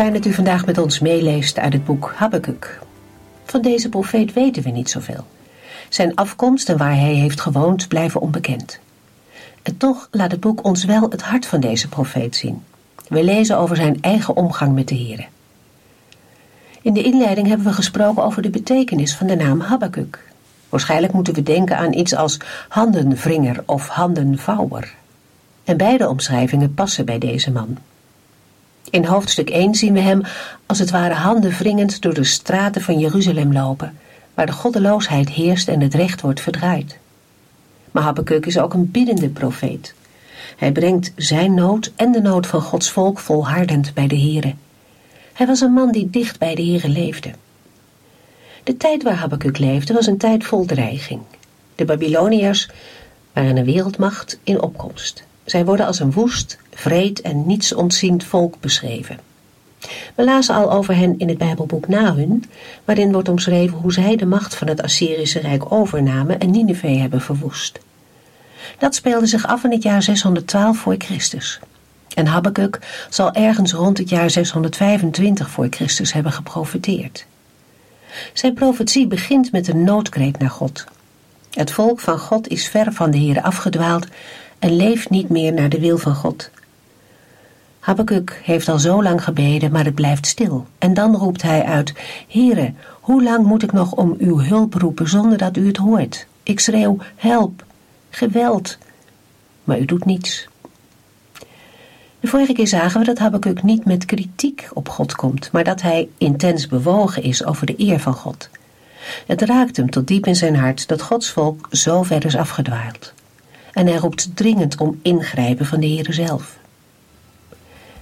Fijn dat u vandaag met ons meeleest uit het boek Habakkuk. Van deze profeet weten we niet zoveel. Zijn afkomst en waar hij heeft gewoond blijven onbekend. En toch laat het boek ons wel het hart van deze profeet zien. We lezen over zijn eigen omgang met de Here. In de inleiding hebben we gesproken over de betekenis van de naam Habakkuk. Waarschijnlijk moeten we denken aan iets als handenvringer of handenvouwer. En beide omschrijvingen passen bij deze man. In hoofdstuk 1 zien we hem als het ware handen wringend door de straten van Jeruzalem lopen, waar de goddeloosheid heerst en het recht wordt verdraaid. Maar Habakkuk is ook een biddende profeet. Hij brengt zijn nood en de nood van Gods volk volhardend bij de Here. Hij was een man die dicht bij de Here leefde. De tijd waar Habakkuk leefde was een tijd vol dreiging. De Babyloniërs waren een wereldmacht in opkomst. Zij worden als een woest, vreed en niets ontziend volk beschreven. We lazen al over hen in het Bijbelboek Nahum, waarin wordt omschreven hoe zij de macht van het Assyrische Rijk overnamen en Nineveh hebben verwoest. Dat speelde zich af in het jaar 612 voor Christus. En Habakkuk zal ergens rond het jaar 625 voor Christus hebben geprofeteerd. Zijn profetie begint met een noodkreet naar God. Het volk van God is ver van de Heer afgedwaald en leeft niet meer naar de wil van God. Habakkuk heeft al zo lang gebeden, maar het blijft stil. En dan roept hij uit, Heere, hoe lang moet ik nog om uw hulp roepen zonder dat u het hoort? Ik schreeuw, help, geweld, maar u doet niets. De vorige keer zagen we dat Habakkuk niet met kritiek op God komt, maar dat hij intens bewogen is over de eer van God. Het raakt hem tot diep in zijn hart dat Gods volk zo ver is afgedwaald. En hij roept dringend om ingrijpen van de Heere zelf.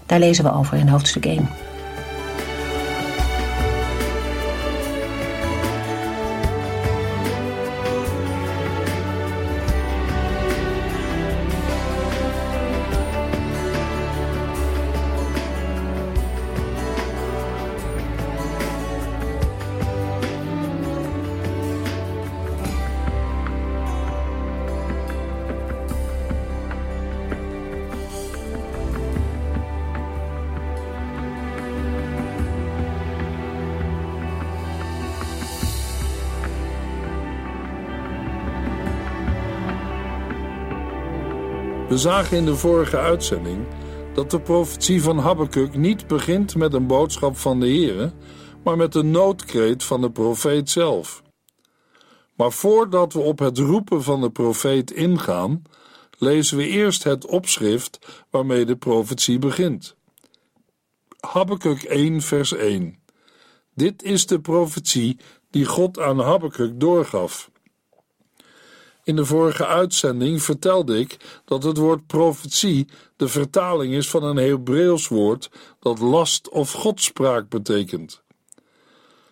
Daar lezen we over in hoofdstuk 1. We zagen in de vorige uitzending dat de profetie van Habakkuk niet begint met een boodschap van de Heere, maar met een noodkreet van de profeet zelf. Maar voordat we op het roepen van de profeet ingaan, lezen we eerst het opschrift waarmee de profetie begint. Habakkuk 1 vers 1 Dit is de profetie die God aan Habakkuk doorgaf. In de vorige uitzending vertelde ik dat het woord profetie de vertaling is van een Hebreeuws woord dat last of godspraak betekent.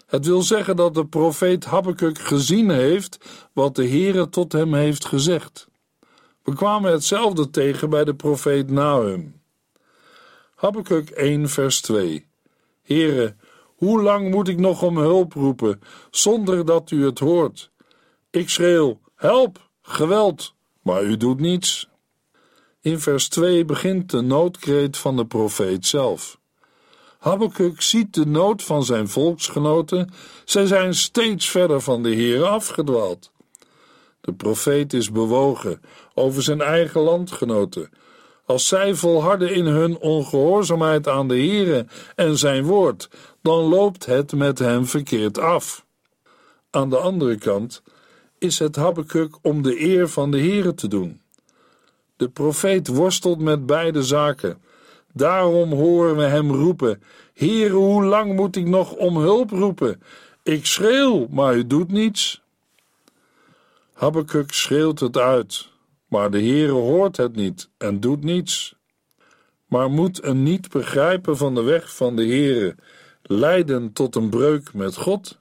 Het wil zeggen dat de profeet Habakkuk gezien heeft wat de Heere tot hem heeft gezegd. We kwamen hetzelfde tegen bij de profeet Nahum. Habakkuk 1 vers 2 Heere, hoe lang moet ik nog om hulp roepen, zonder dat u het hoort? Ik schreeuw, help! Geweld, maar u doet niets. In vers 2 begint de noodkreet van de profeet zelf. Habakkuk ziet de nood van zijn volksgenoten, zij zijn steeds verder van de Heer afgedwaald. De profeet is bewogen over zijn eigen landgenoten. Als zij volharden in hun ongehoorzaamheid aan de Heere en zijn woord, dan loopt het met hen verkeerd af. Aan de andere kant is het Habakkuk om de eer van de Heere te doen. De profeet worstelt met beide zaken. Daarom horen we hem roepen: Heere, hoe lang moet ik nog om hulp roepen? Ik schreeuw, maar u doet niets. Habakkuk schreeuwt het uit, maar de Heere hoort het niet en doet niets. Maar moet een niet begrijpen van de weg van de Heere leiden tot een breuk met God?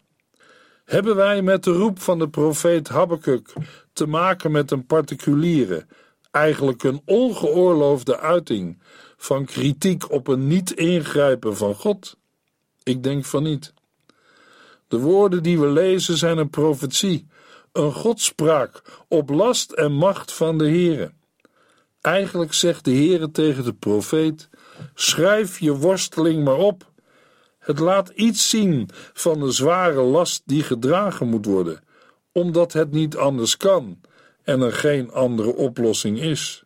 Hebben wij met de roep van de profeet Habakkuk te maken met een particuliere, eigenlijk een ongeoorloofde uiting van kritiek op een niet ingrijpen van God? Ik denk van niet. De woorden die we lezen zijn een profetie, een godspraak op last en macht van de Heere. Eigenlijk zegt de Heere tegen de profeet: schrijf je worsteling maar op. Het laat iets zien van de zware last die gedragen moet worden, omdat het niet anders kan en er geen andere oplossing is.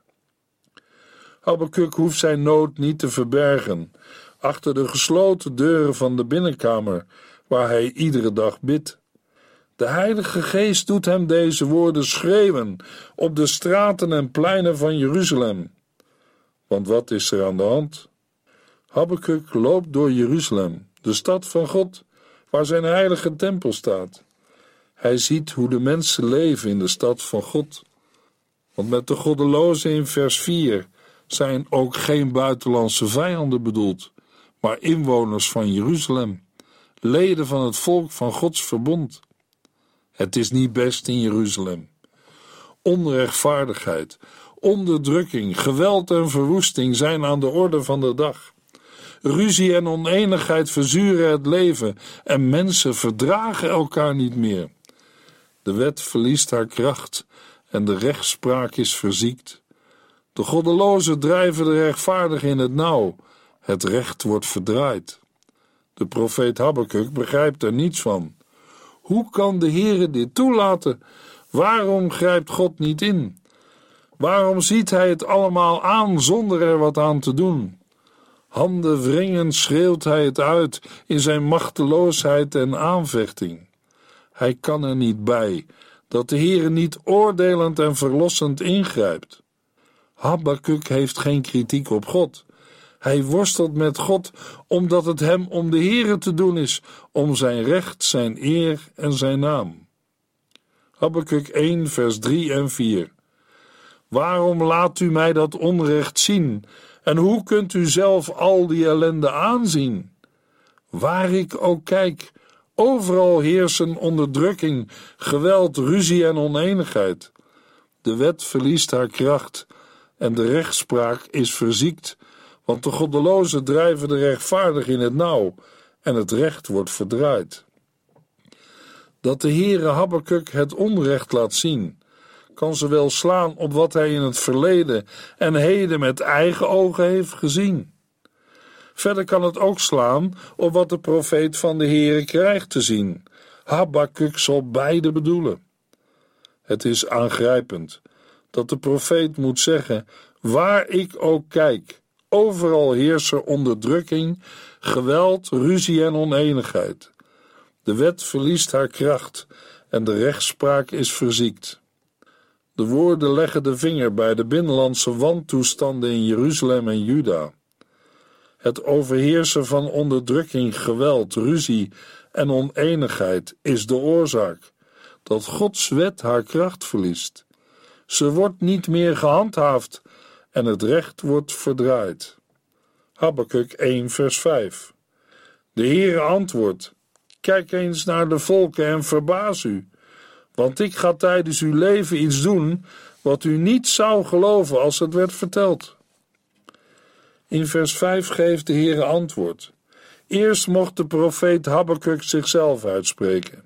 Habakkuk hoeft zijn nood niet te verbergen achter de gesloten deuren van de binnenkamer waar hij iedere dag bidt. De Heilige Geest doet hem deze woorden schreeuwen op de straten en pleinen van Jeruzalem. Want wat is er aan de hand? Habakkuk loopt door Jeruzalem, de stad van God, waar zijn heilige tempel staat. Hij ziet hoe de mensen leven in de stad van God. Want met de goddelozen in vers 4 zijn ook geen buitenlandse vijanden bedoeld, maar inwoners van Jeruzalem, leden van het volk van Gods verbond. Het is niet best in Jeruzalem. Onrechtvaardigheid, onderdrukking, geweld en verwoesting zijn aan de orde van de dag. Ruzie en oneenigheid verzuren het leven en mensen verdragen elkaar niet meer. De wet verliest haar kracht en de rechtspraak is verziekt. De goddelozen drijven de rechtvaardigen in het nauw. Het recht wordt verdraaid. De profeet Habakkuk begrijpt er niets van. Hoe kan de Heere dit toelaten? Waarom grijpt God niet in? Waarom ziet hij het allemaal aan zonder er wat aan te doen? Handen wringend schreeuwt hij het uit in zijn machteloosheid en aanvechting. Hij kan er niet bij dat de Heere niet oordelend en verlossend ingrijpt. Habakkuk heeft geen kritiek op God. Hij worstelt met God omdat het hem om de Heere te doen is, om zijn recht, zijn eer en zijn naam. Habakkuk 1 vers 3 en 4 Waarom laat u mij dat onrecht zien? En hoe kunt u zelf al die ellende aanzien? Waar ik ook kijk, overal heersen onderdrukking, geweld, ruzie en oneenigheid. De wet verliest haar kracht en de rechtspraak is verziekt want de goddelozen drijven de rechtvaardig in het nauw en het recht wordt verdraaid. Dat de Heere Habakkuk het onrecht laat zien, kan zowel slaan op wat hij in het verleden en heden met eigen ogen heeft gezien. Verder kan het ook slaan op wat de profeet van de Heere krijgt te zien. Habakkuk zal beide bedoelen. Het is aangrijpend dat de profeet moet zeggen: Waar ik ook kijk, Overal heersen onderdrukking, geweld, ruzie en oneenigheid. De wet verliest haar kracht en de rechtspraak is verziekt. De woorden leggen de vinger bij de binnenlandse wantoestanden in Jeruzalem en Juda. Het overheersen van onderdrukking, geweld, ruzie en oneenigheid is de oorzaak dat Gods wet haar kracht verliest. Ze wordt niet meer gehandhaafd en het recht wordt verdraaid. Habakkuk 1 vers 5 De Heere antwoordt, kijk eens naar de volken en verbaas u, want ik ga tijdens uw leven iets doen wat u niet zou geloven als het werd verteld. In vers 5 geeft de Heere antwoord. Eerst mocht de profeet Habakkuk zichzelf uitspreken.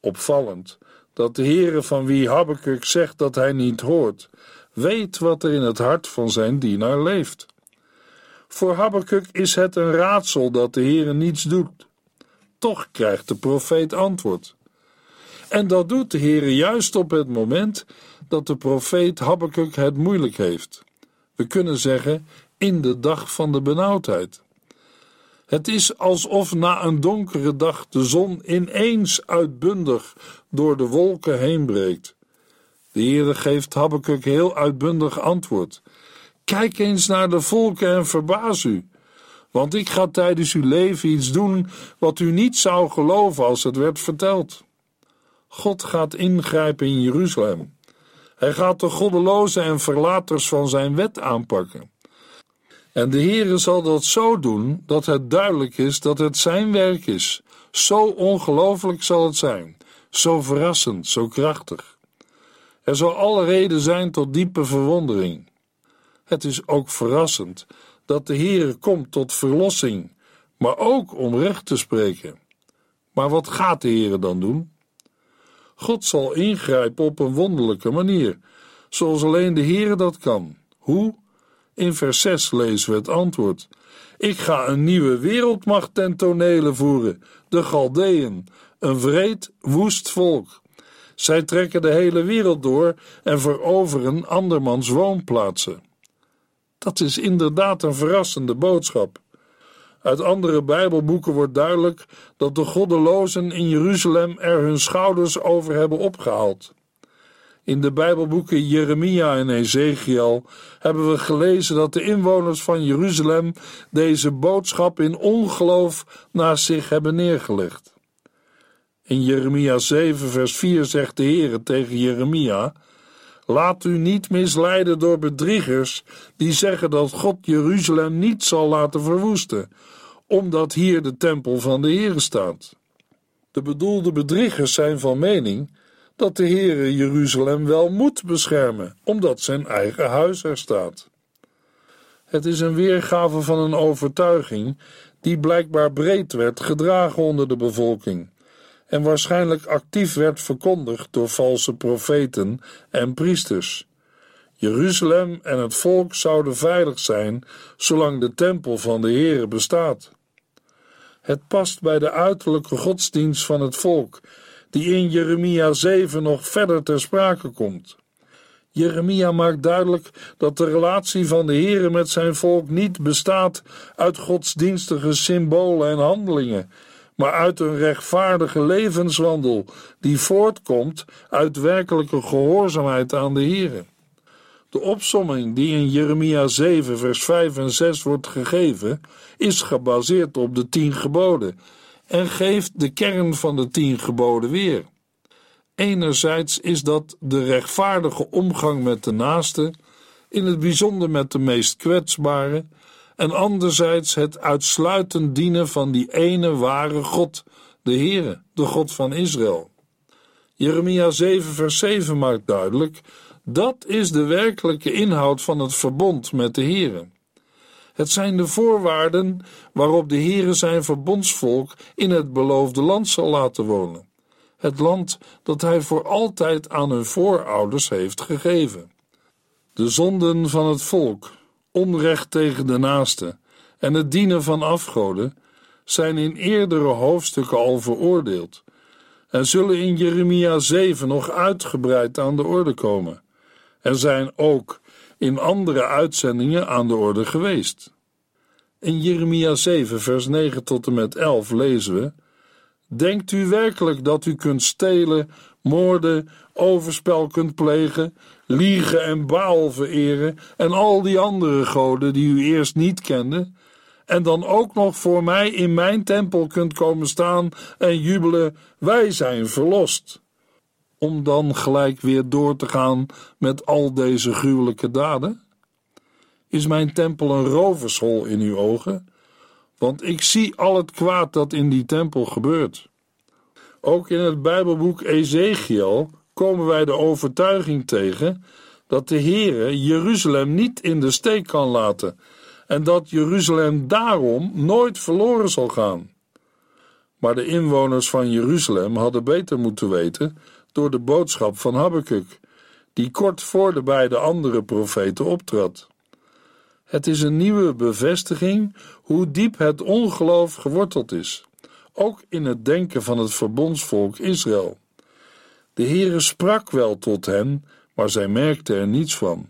Opvallend dat de Heere van wie Habakkuk zegt dat hij niet hoort, weet wat er in het hart van zijn dienaar leeft. Voor Habakkuk is het een raadsel dat de Heere niets doet. Toch krijgt de profeet antwoord. En dat doet de Heere juist op het moment dat de profeet Habakkuk het moeilijk heeft. We kunnen zeggen in de dag van de benauwdheid. Het is alsof na een donkere dag de zon ineens uitbundig door de wolken heen breekt. De Heere geeft Habakkuk heel uitbundig antwoord. Kijk eens naar de volken en verbaas u. Want ik ga tijdens uw leven iets doen wat u niet zou geloven als het werd verteld. God gaat ingrijpen in Jeruzalem. Hij gaat de goddelozen en verlaters van zijn wet aanpakken. En de Heere zal dat zo doen dat het duidelijk is dat het zijn werk is. Zo ongelooflijk zal het zijn, zo verrassend, zo krachtig. Er zal alle reden zijn tot diepe verwondering. Het is ook verrassend dat de Heere komt tot verlossing, maar ook om recht te spreken. Maar wat gaat de Heere dan doen? God zal ingrijpen op een wonderlijke manier, zoals alleen de Heere dat kan. Hoe? In vers 6 lezen we het antwoord. Ik ga een nieuwe wereldmacht ten tonele voeren, de Galdeën, een vreed, woest volk. Zij trekken de hele wereld door en veroveren andermans woonplaatsen. Dat is inderdaad een verrassende boodschap. Uit andere Bijbelboeken wordt duidelijk dat de goddelozen in Jeruzalem er hun schouders over hebben opgehaald. In de Bijbelboeken Jeremia en Ezekiel hebben we gelezen dat de inwoners van Jeruzalem deze boodschap in ongeloof naast zich hebben neergelegd. In Jeremia 7, vers 4 zegt de Heer tegen Jeremia: Laat u niet misleiden door bedriegers die zeggen dat God Jeruzalem niet zal laten verwoesten, omdat hier de tempel van de Heer staat. De bedoelde bedriegers zijn van mening dat de Heere Jeruzalem wel moet beschermen, omdat zijn eigen huis er staat. Het is een weergave van een overtuiging die blijkbaar breed werd gedragen onder de bevolking en waarschijnlijk actief werd verkondigd door valse profeten en priesters. Jeruzalem en het volk zouden veilig zijn zolang de tempel van de Heere bestaat. Het past bij de uiterlijke godsdienst van het volk die in Jeremia 7 nog verder ter sprake komt. Jeremia maakt duidelijk dat de relatie van de Heere met zijn volk niet bestaat uit godsdienstige symbolen en handelingen, maar uit een rechtvaardige levenswandel die voortkomt uit werkelijke gehoorzaamheid aan de Heere. De opsomming die in Jeremia 7, vers 5 en 6 wordt gegeven, is gebaseerd op de tien geboden en geeft de kern van de tien geboden weer. Enerzijds is dat de rechtvaardige omgang met de naaste, in het bijzonder met de meest kwetsbare, en anderzijds het uitsluitend dienen van die ene ware God, de Heere, de God van Israël. Jeremia 7 vers 7 maakt duidelijk, dat is de werkelijke inhoud van het verbond met de Heere. Het zijn de voorwaarden waarop de Heere zijn verbondsvolk in het beloofde land zal laten wonen. Het land dat hij voor altijd aan hun voorouders heeft gegeven. De zonden van het volk, onrecht tegen de naaste en het dienen van afgoden zijn in eerdere hoofdstukken al veroordeeld en zullen in Jeremia 7 nog uitgebreid aan de orde komen en zijn ook in andere uitzendingen aan de orde geweest. In Jeremia 7, vers 9 tot en met 11 lezen we: Denkt u werkelijk dat u kunt stelen, moorden, overspel kunt plegen, liegen en baal vereren en al die andere goden die u eerst niet kende, en dan ook nog voor mij in mijn tempel kunt komen staan en jubelen: Wij zijn verlost? Om dan gelijk weer door te gaan met al deze gruwelijke daden? Is mijn tempel een rovershol in uw ogen? Want ik zie al het kwaad dat in die tempel gebeurt. Ook in het Bijbelboek Ezekiel komen wij de overtuiging tegen dat de Heere Jeruzalem niet in de steek kan laten en dat Jeruzalem daarom nooit verloren zal gaan. Maar de inwoners van Jeruzalem hadden beter moeten weten door de boodschap van Habakkuk, die kort voor de beide andere profeten optrad. Het is een nieuwe bevestiging hoe diep het ongeloof geworteld is, ook in het denken van het verbondsvolk Israël. De Heere sprak wel tot hen, maar zij merkten er niets van.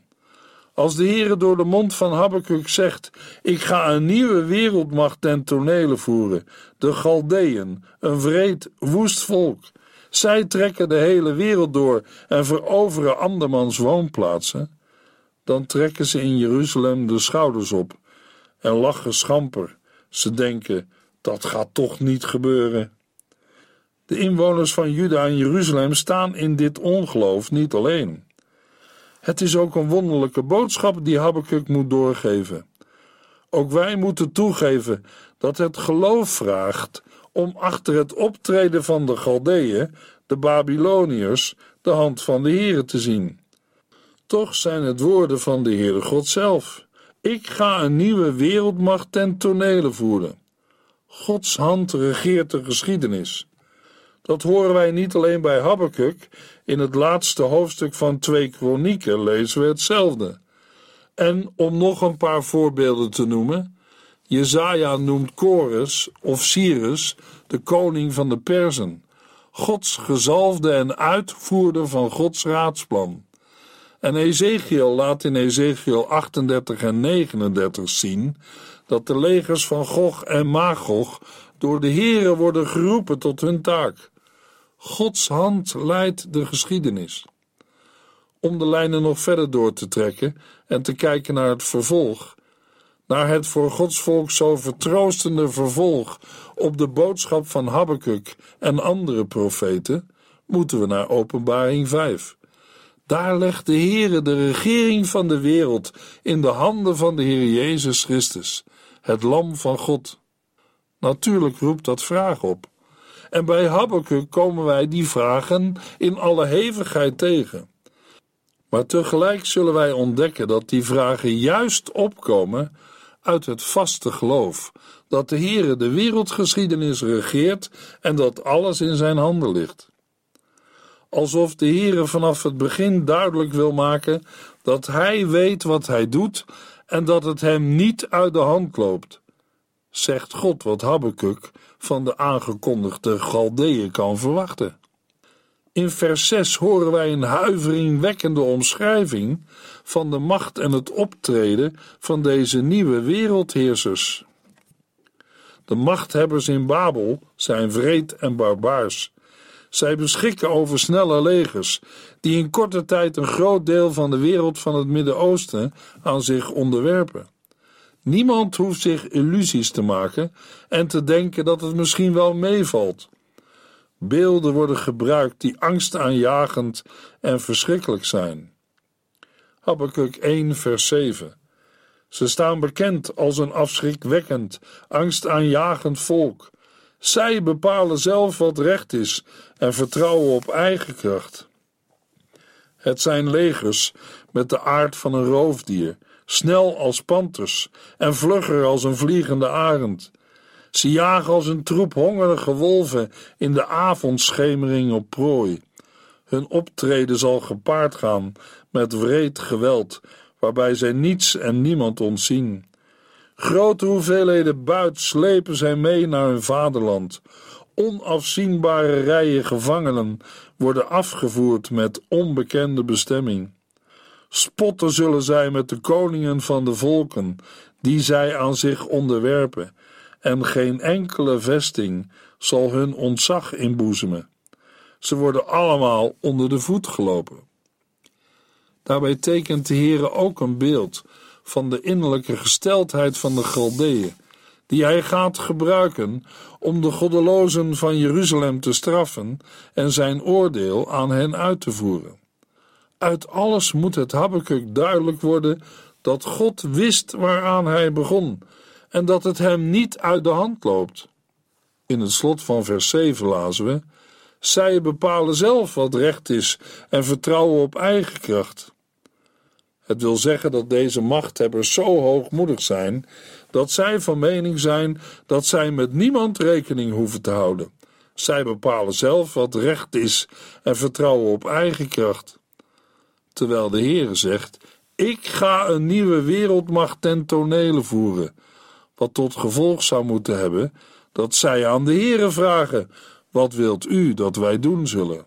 Als de Heere door de mond van Habakkuk zegt: Ik ga een nieuwe wereldmacht ten tonele voeren, de Galdeën, een vreed, woest volk. Zij trekken de hele wereld door en veroveren andermans woonplaatsen dan trekken ze in Jeruzalem de schouders op en lachen schamper. Ze denken: dat gaat toch niet gebeuren. De inwoners van Juda en Jeruzalem staan in dit ongeloof niet alleen. Het is ook een wonderlijke boodschap die Habakkuk moet doorgeven. Ook wij moeten toegeven dat het geloof vraagt om achter het optreden van de Galdeeën, de Babyloniërs, de hand van de Heere te zien. Toch zijn het woorden van de Heere God zelf. Ik ga een nieuwe wereldmacht ten tonele voeren. Gods hand regeert de geschiedenis. Dat horen wij niet alleen bij Habakkuk, in het laatste hoofdstuk van twee kronieken lezen we hetzelfde. En om nog een paar voorbeelden te noemen, Jezaja noemt Chorus of Cyrus de koning van de Perzen, Gods gezalfde en uitvoerder van Gods raadsplan. En Ezekiel laat in Ezekiel 38 en 39 zien dat de legers van Gog en Magog door de Here worden geroepen tot hun taak. Gods hand leidt de geschiedenis. Om de lijnen nog verder door te trekken en te kijken naar het vervolg, naar het voor Gods volk zo vertroostende vervolg op de boodschap van Habakkuk en andere profeten, moeten we naar Openbaring 5. Daar legt de Heere de regering van de wereld in de handen van de Heer Jezus Christus, het Lam van God. Natuurlijk roept dat vragen op. En bij Habakkuk komen wij die vragen in alle hevigheid tegen. Maar tegelijk zullen wij ontdekken dat die vragen juist opkomen uit het vaste geloof dat de Heere de wereldgeschiedenis regeert en dat alles in zijn handen ligt. Alsof de Heere vanaf het begin duidelijk wil maken dat hij weet wat hij doet en dat het hem niet uit de hand loopt. Zegt God wat Habakkuk van de aangekondigde Galdeeën kan verwachten. In vers 6 horen wij een huiveringwekkende omschrijving van de macht en het optreden van deze nieuwe wereldheersers. De machthebbers in Babel zijn vreed en barbaars. Zij beschikken over snelle legers, die in korte tijd een groot deel van de wereld van het Midden-Oosten aan zich onderwerpen. Niemand hoeft zich illusies te maken en te denken dat het misschien wel meevalt. Beelden worden gebruikt die angstaanjagend en verschrikkelijk zijn. Habakkuk 1 vers 7 Ze staan bekend als een afschrikwekkend, angstaanjagend volk. Zij bepalen zelf wat recht is en vertrouwen op eigen kracht. Het zijn legers met de aard van een roofdier, snel als panters en vlugger als een vliegende arend. Ze jagen als een troep hongerige wolven in de avondschemering op prooi. Hun optreden zal gepaard gaan met wreed geweld, waarbij zij niets en niemand ontzien. Grote hoeveelheden buit slepen zij mee naar hun vaderland. Onafzienbare rijen gevangenen worden afgevoerd met onbekende bestemming. Spotten zullen zij met de koningen van de volken, die zij aan zich onderwerpen, en geen enkele vesting zal hun ontzag inboezemen. Ze worden allemaal onder de voet gelopen. Daarbij tekent de Heere ook een beeld van de innerlijke gesteldheid van de Galdeeën, die hij gaat gebruiken om de goddelozen van Jeruzalem te straffen en zijn oordeel aan hen uit te voeren. Uit alles moet het Habakkuk duidelijk worden dat God wist waaraan hij begon en dat het hem niet uit de hand loopt. In het slot van vers 7 lazen we: Zij bepalen zelf wat recht is en vertrouwen op eigen kracht. Het wil zeggen dat deze machthebbers zo hoogmoedig zijn dat zij van mening zijn dat zij met niemand rekening hoeven te houden. Zij bepalen zelf wat recht is en vertrouwen op eigen kracht. Terwijl de Heere zegt: Ik ga een nieuwe wereldmacht ten tonele voeren wat tot gevolg zou moeten hebben dat zij aan de Heere vragen: Wat wilt u dat wij doen zullen?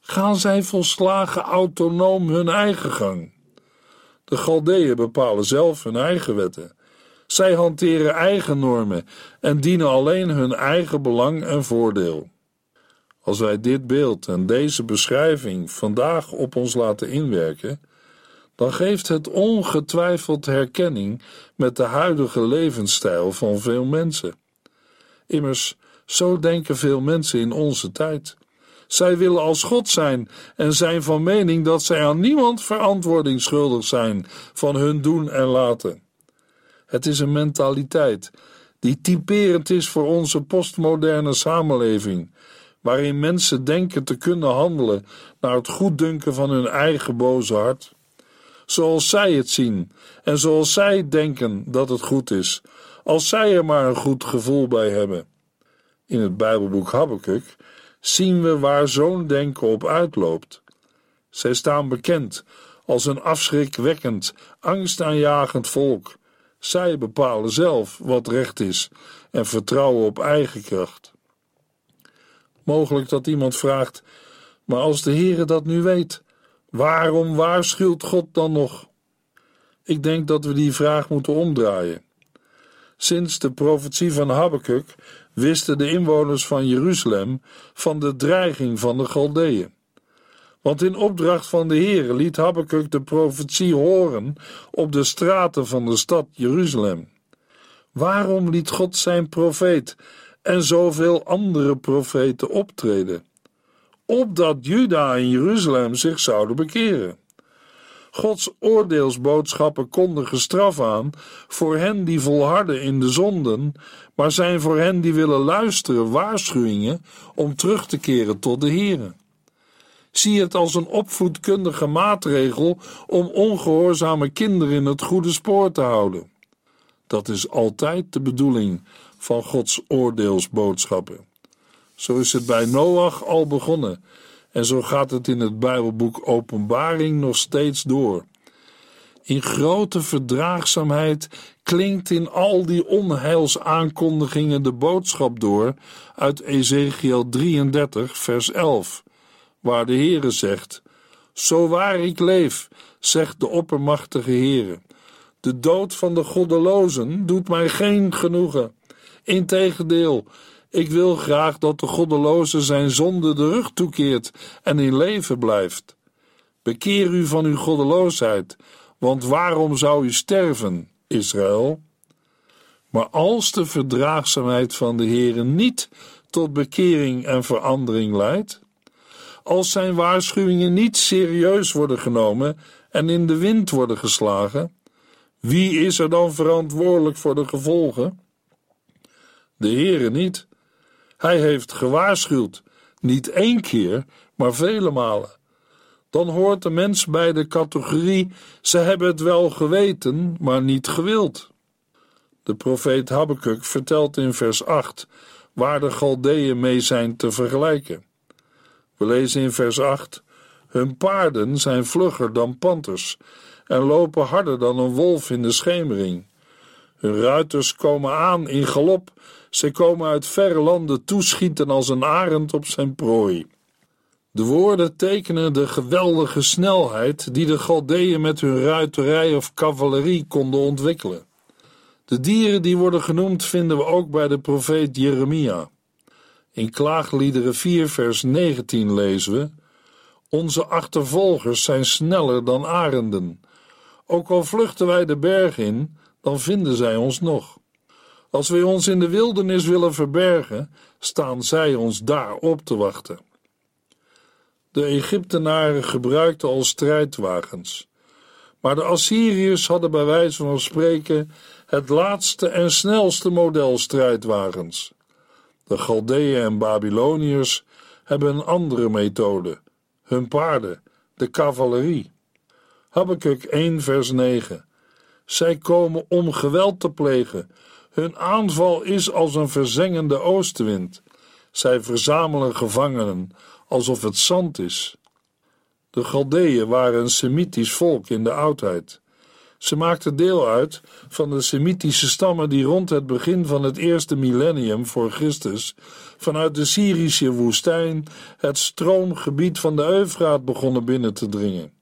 Gaan zij volslagen autonoom hun eigen gang? De Galdeeën bepalen zelf hun eigen wetten. Zij hanteren eigen normen en dienen alleen hun eigen belang en voordeel. Als wij dit beeld en deze beschrijving vandaag op ons laten inwerken, dan geeft het ongetwijfeld herkenning met de huidige levensstijl van veel mensen. Immers, zo denken veel mensen in onze tijd. Zij willen als God zijn en zijn van mening dat zij aan niemand verantwoording schuldig zijn van hun doen en laten. Het is een mentaliteit die typerend is voor onze postmoderne samenleving, waarin mensen denken te kunnen handelen naar het goeddunken van hun eigen boze hart. Zoals zij het zien en zoals zij denken dat het goed is, als zij er maar een goed gevoel bij hebben. In het Bijbelboek Habakkuk zien we waar zo'n denken op uitloopt. Zij staan bekend als een afschrikwekkend, angstaanjagend volk. Zij bepalen zelf wat recht is en vertrouwen op eigen kracht. Mogelijk dat iemand vraagt: maar als de Heere dat nu weet, waarom waarschuwt God dan nog? Ik denk dat we die vraag moeten omdraaien. Sinds de profetie van Habakkuk wisten de inwoners van Jeruzalem van de dreiging van de Galdeeën. Want in opdracht van de Heere liet Habakkuk de profetie horen op de straten van de stad Jeruzalem. Waarom liet God zijn profeet en zoveel andere profeten optreden? Opdat Juda en Jeruzalem zich zouden bekeren. Gods oordeelsboodschappen kondigen straf aan voor hen die volharden in de zonden, maar zijn voor hen die willen luisteren waarschuwingen om terug te keren tot de Heere. Zie het als een opvoedkundige maatregel om ongehoorzame kinderen in het goede spoor te houden. Dat is altijd de bedoeling van Gods oordeelsboodschappen. Zo is het bij Noach al begonnen en zo gaat het in het Bijbelboek Openbaring nog steeds door. In grote verdraagzaamheid klinkt in al die onheilsaankondigingen de boodschap door uit Ezekiel 33, vers 11, waar de Heere zegt: Zo waar ik leef, zegt de oppermachtige Heere, de dood van de goddelozen doet mij geen genoegen. Integendeel, ik wil graag dat de goddeloze zijn zonde de rug toekeert en in leven blijft. Bekeer u van uw goddeloosheid, want waarom zou u sterven, Israël? Maar als de verdraagzaamheid van de Heere niet tot bekering en verandering leidt, als zijn waarschuwingen niet serieus worden genomen en in de wind worden geslagen, wie is er dan verantwoordelijk voor de gevolgen? De Heere niet. Hij heeft gewaarschuwd, niet één keer, maar vele malen. Dan hoort de mens bij de categorie: ze hebben het wel geweten, maar niet gewild. De profeet Habakkuk vertelt in vers 8 waar de Galdeeën mee zijn te vergelijken. We lezen in vers 8: Hun paarden zijn vlugger dan panters en lopen harder dan een wolf in de schemering. Hun ruiters komen aan in galop zij komen uit verre landen toeschieten als een arend op zijn prooi. De woorden tekenen de geweldige snelheid die de Galdeeën met hun ruiterij of cavalerie konden ontwikkelen. De dieren die worden genoemd vinden we ook bij de profeet Jeremia. In Klaagliederen 4 vers 19 lezen we Onze achtervolgers zijn sneller dan arenden. Ook al vluchten wij de berg in, dan vinden zij ons nog. Als wij ons in de wildernis willen verbergen, staan zij ons daar op te wachten. De Egyptenaren gebruikten al strijdwagens, maar de Assyriërs hadden bij wijze van spreken het laatste en snelste model strijdwagens. De Galdeeën en Babyloniërs hebben een andere methode, hun paarden, de cavalerie. Habakkuk 1 vers 9 Zij komen om geweld te plegen, hun aanval is als een verzengende oostenwind. Zij verzamelen gevangenen alsof het zand is. De Galdeeën waren een Semitisch volk in de oudheid. Ze maakten deel uit van de Semitische stammen die rond het begin van het eerste millennium voor Christus vanuit de Syrische woestijn het stroomgebied van de Eufraat begonnen binnen te dringen.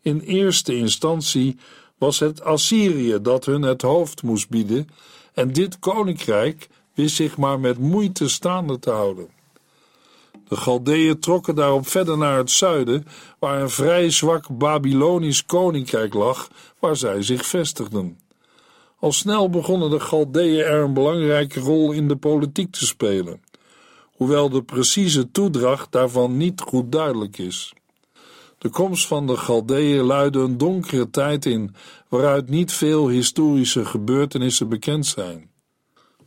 In eerste instantie was het Assyrië dat hun het hoofd moest bieden en dit koninkrijk wist zich maar met moeite staande te houden. De Galdeeën trokken daarop verder naar het zuiden, waar een vrij zwak Babylonisch koninkrijk lag, waar zij zich vestigden. Al snel begonnen de Galdeeën er een belangrijke rol in de politiek te spelen, hoewel de precieze toedracht daarvan niet goed duidelijk is. De komst van de Galdeeën luidde een donkere tijd in, waaruit niet veel historische gebeurtenissen bekend zijn.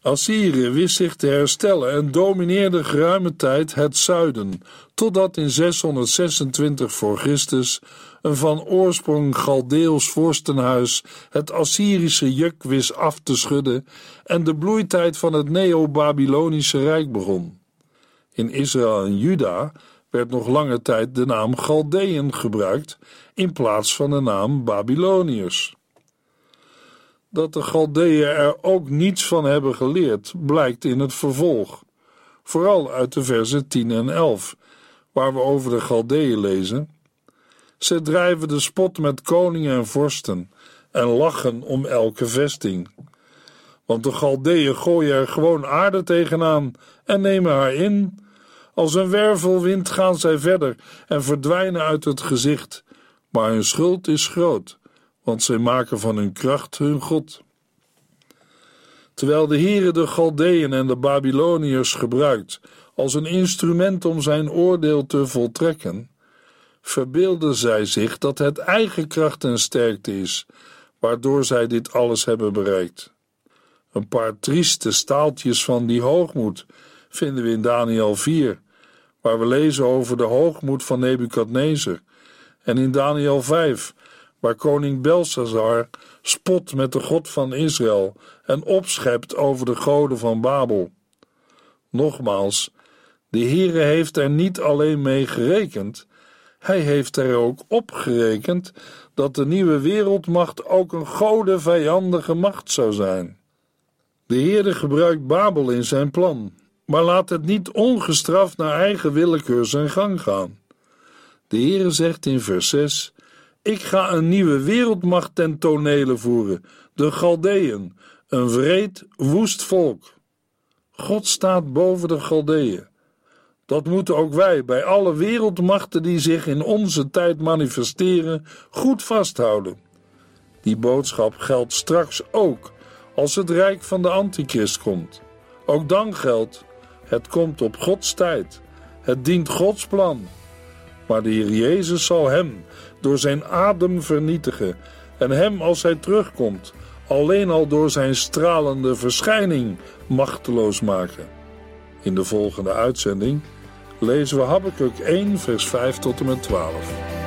Assyrië wist zich te herstellen en domineerde geruime tijd het zuiden, totdat in 626 voor Christus een van oorsprong Galdeels vorstenhuis het Assyrische juk wist af te schudden en de bloeitijd van het Neo-Babylonische Rijk begon. In Israël en Juda werd nog lange tijd de naam Galdeën gebruikt in plaats van de naam Babyloniërs. Dat de Galdeën er ook niets van hebben geleerd, blijkt in het vervolg, vooral uit de versen 10 en 11, waar we over de Galdeën lezen. Ze drijven de spot met koningen en vorsten en lachen om elke vesting. Want de Galdeën gooien er gewoon aarde tegenaan en nemen haar in als een wervelwind gaan zij verder en verdwijnen uit het gezicht, maar hun schuld is groot, want zij maken van hun kracht hun God. Terwijl de Heere de Galdeën en de Babyloniërs gebruikt als een instrument om zijn oordeel te voltrekken, verbeelden zij zich dat het eigen kracht en sterkte is, waardoor zij dit alles hebben bereikt. Een paar trieste staaltjes van die hoogmoed vinden we in Daniel 4, waar we lezen over de hoogmoed van Nebukadnezar, en in Daniel 5, waar koning Belshazzar spot met de God van Israël en opschept over de goden van Babel. Nogmaals, de Heere heeft er niet alleen mee gerekend, hij heeft er ook op gerekend dat de nieuwe wereldmacht ook een godenvijandige macht zou zijn. De Heere gebruikt Babel in zijn plan, maar laat het niet ongestraft naar eigen willekeur zijn gang gaan. De Heere zegt in vers 6: Ik ga een nieuwe wereldmacht ten tonele voeren, de Galdeën, een wreed, woest volk. God staat boven de Galdeën. Dat moeten ook wij bij alle wereldmachten die zich in onze tijd manifesteren goed vasthouden. Die boodschap geldt straks ook als het rijk van de Antichrist komt. Ook dan geldt het komt op Gods tijd. Het dient Gods plan. Maar de Heer Jezus zal hem door zijn adem vernietigen en hem als hij terugkomt alleen al door zijn stralende verschijning machteloos maken. In de volgende uitzending lezen we Habakkuk 1 vers 5 tot en met 12.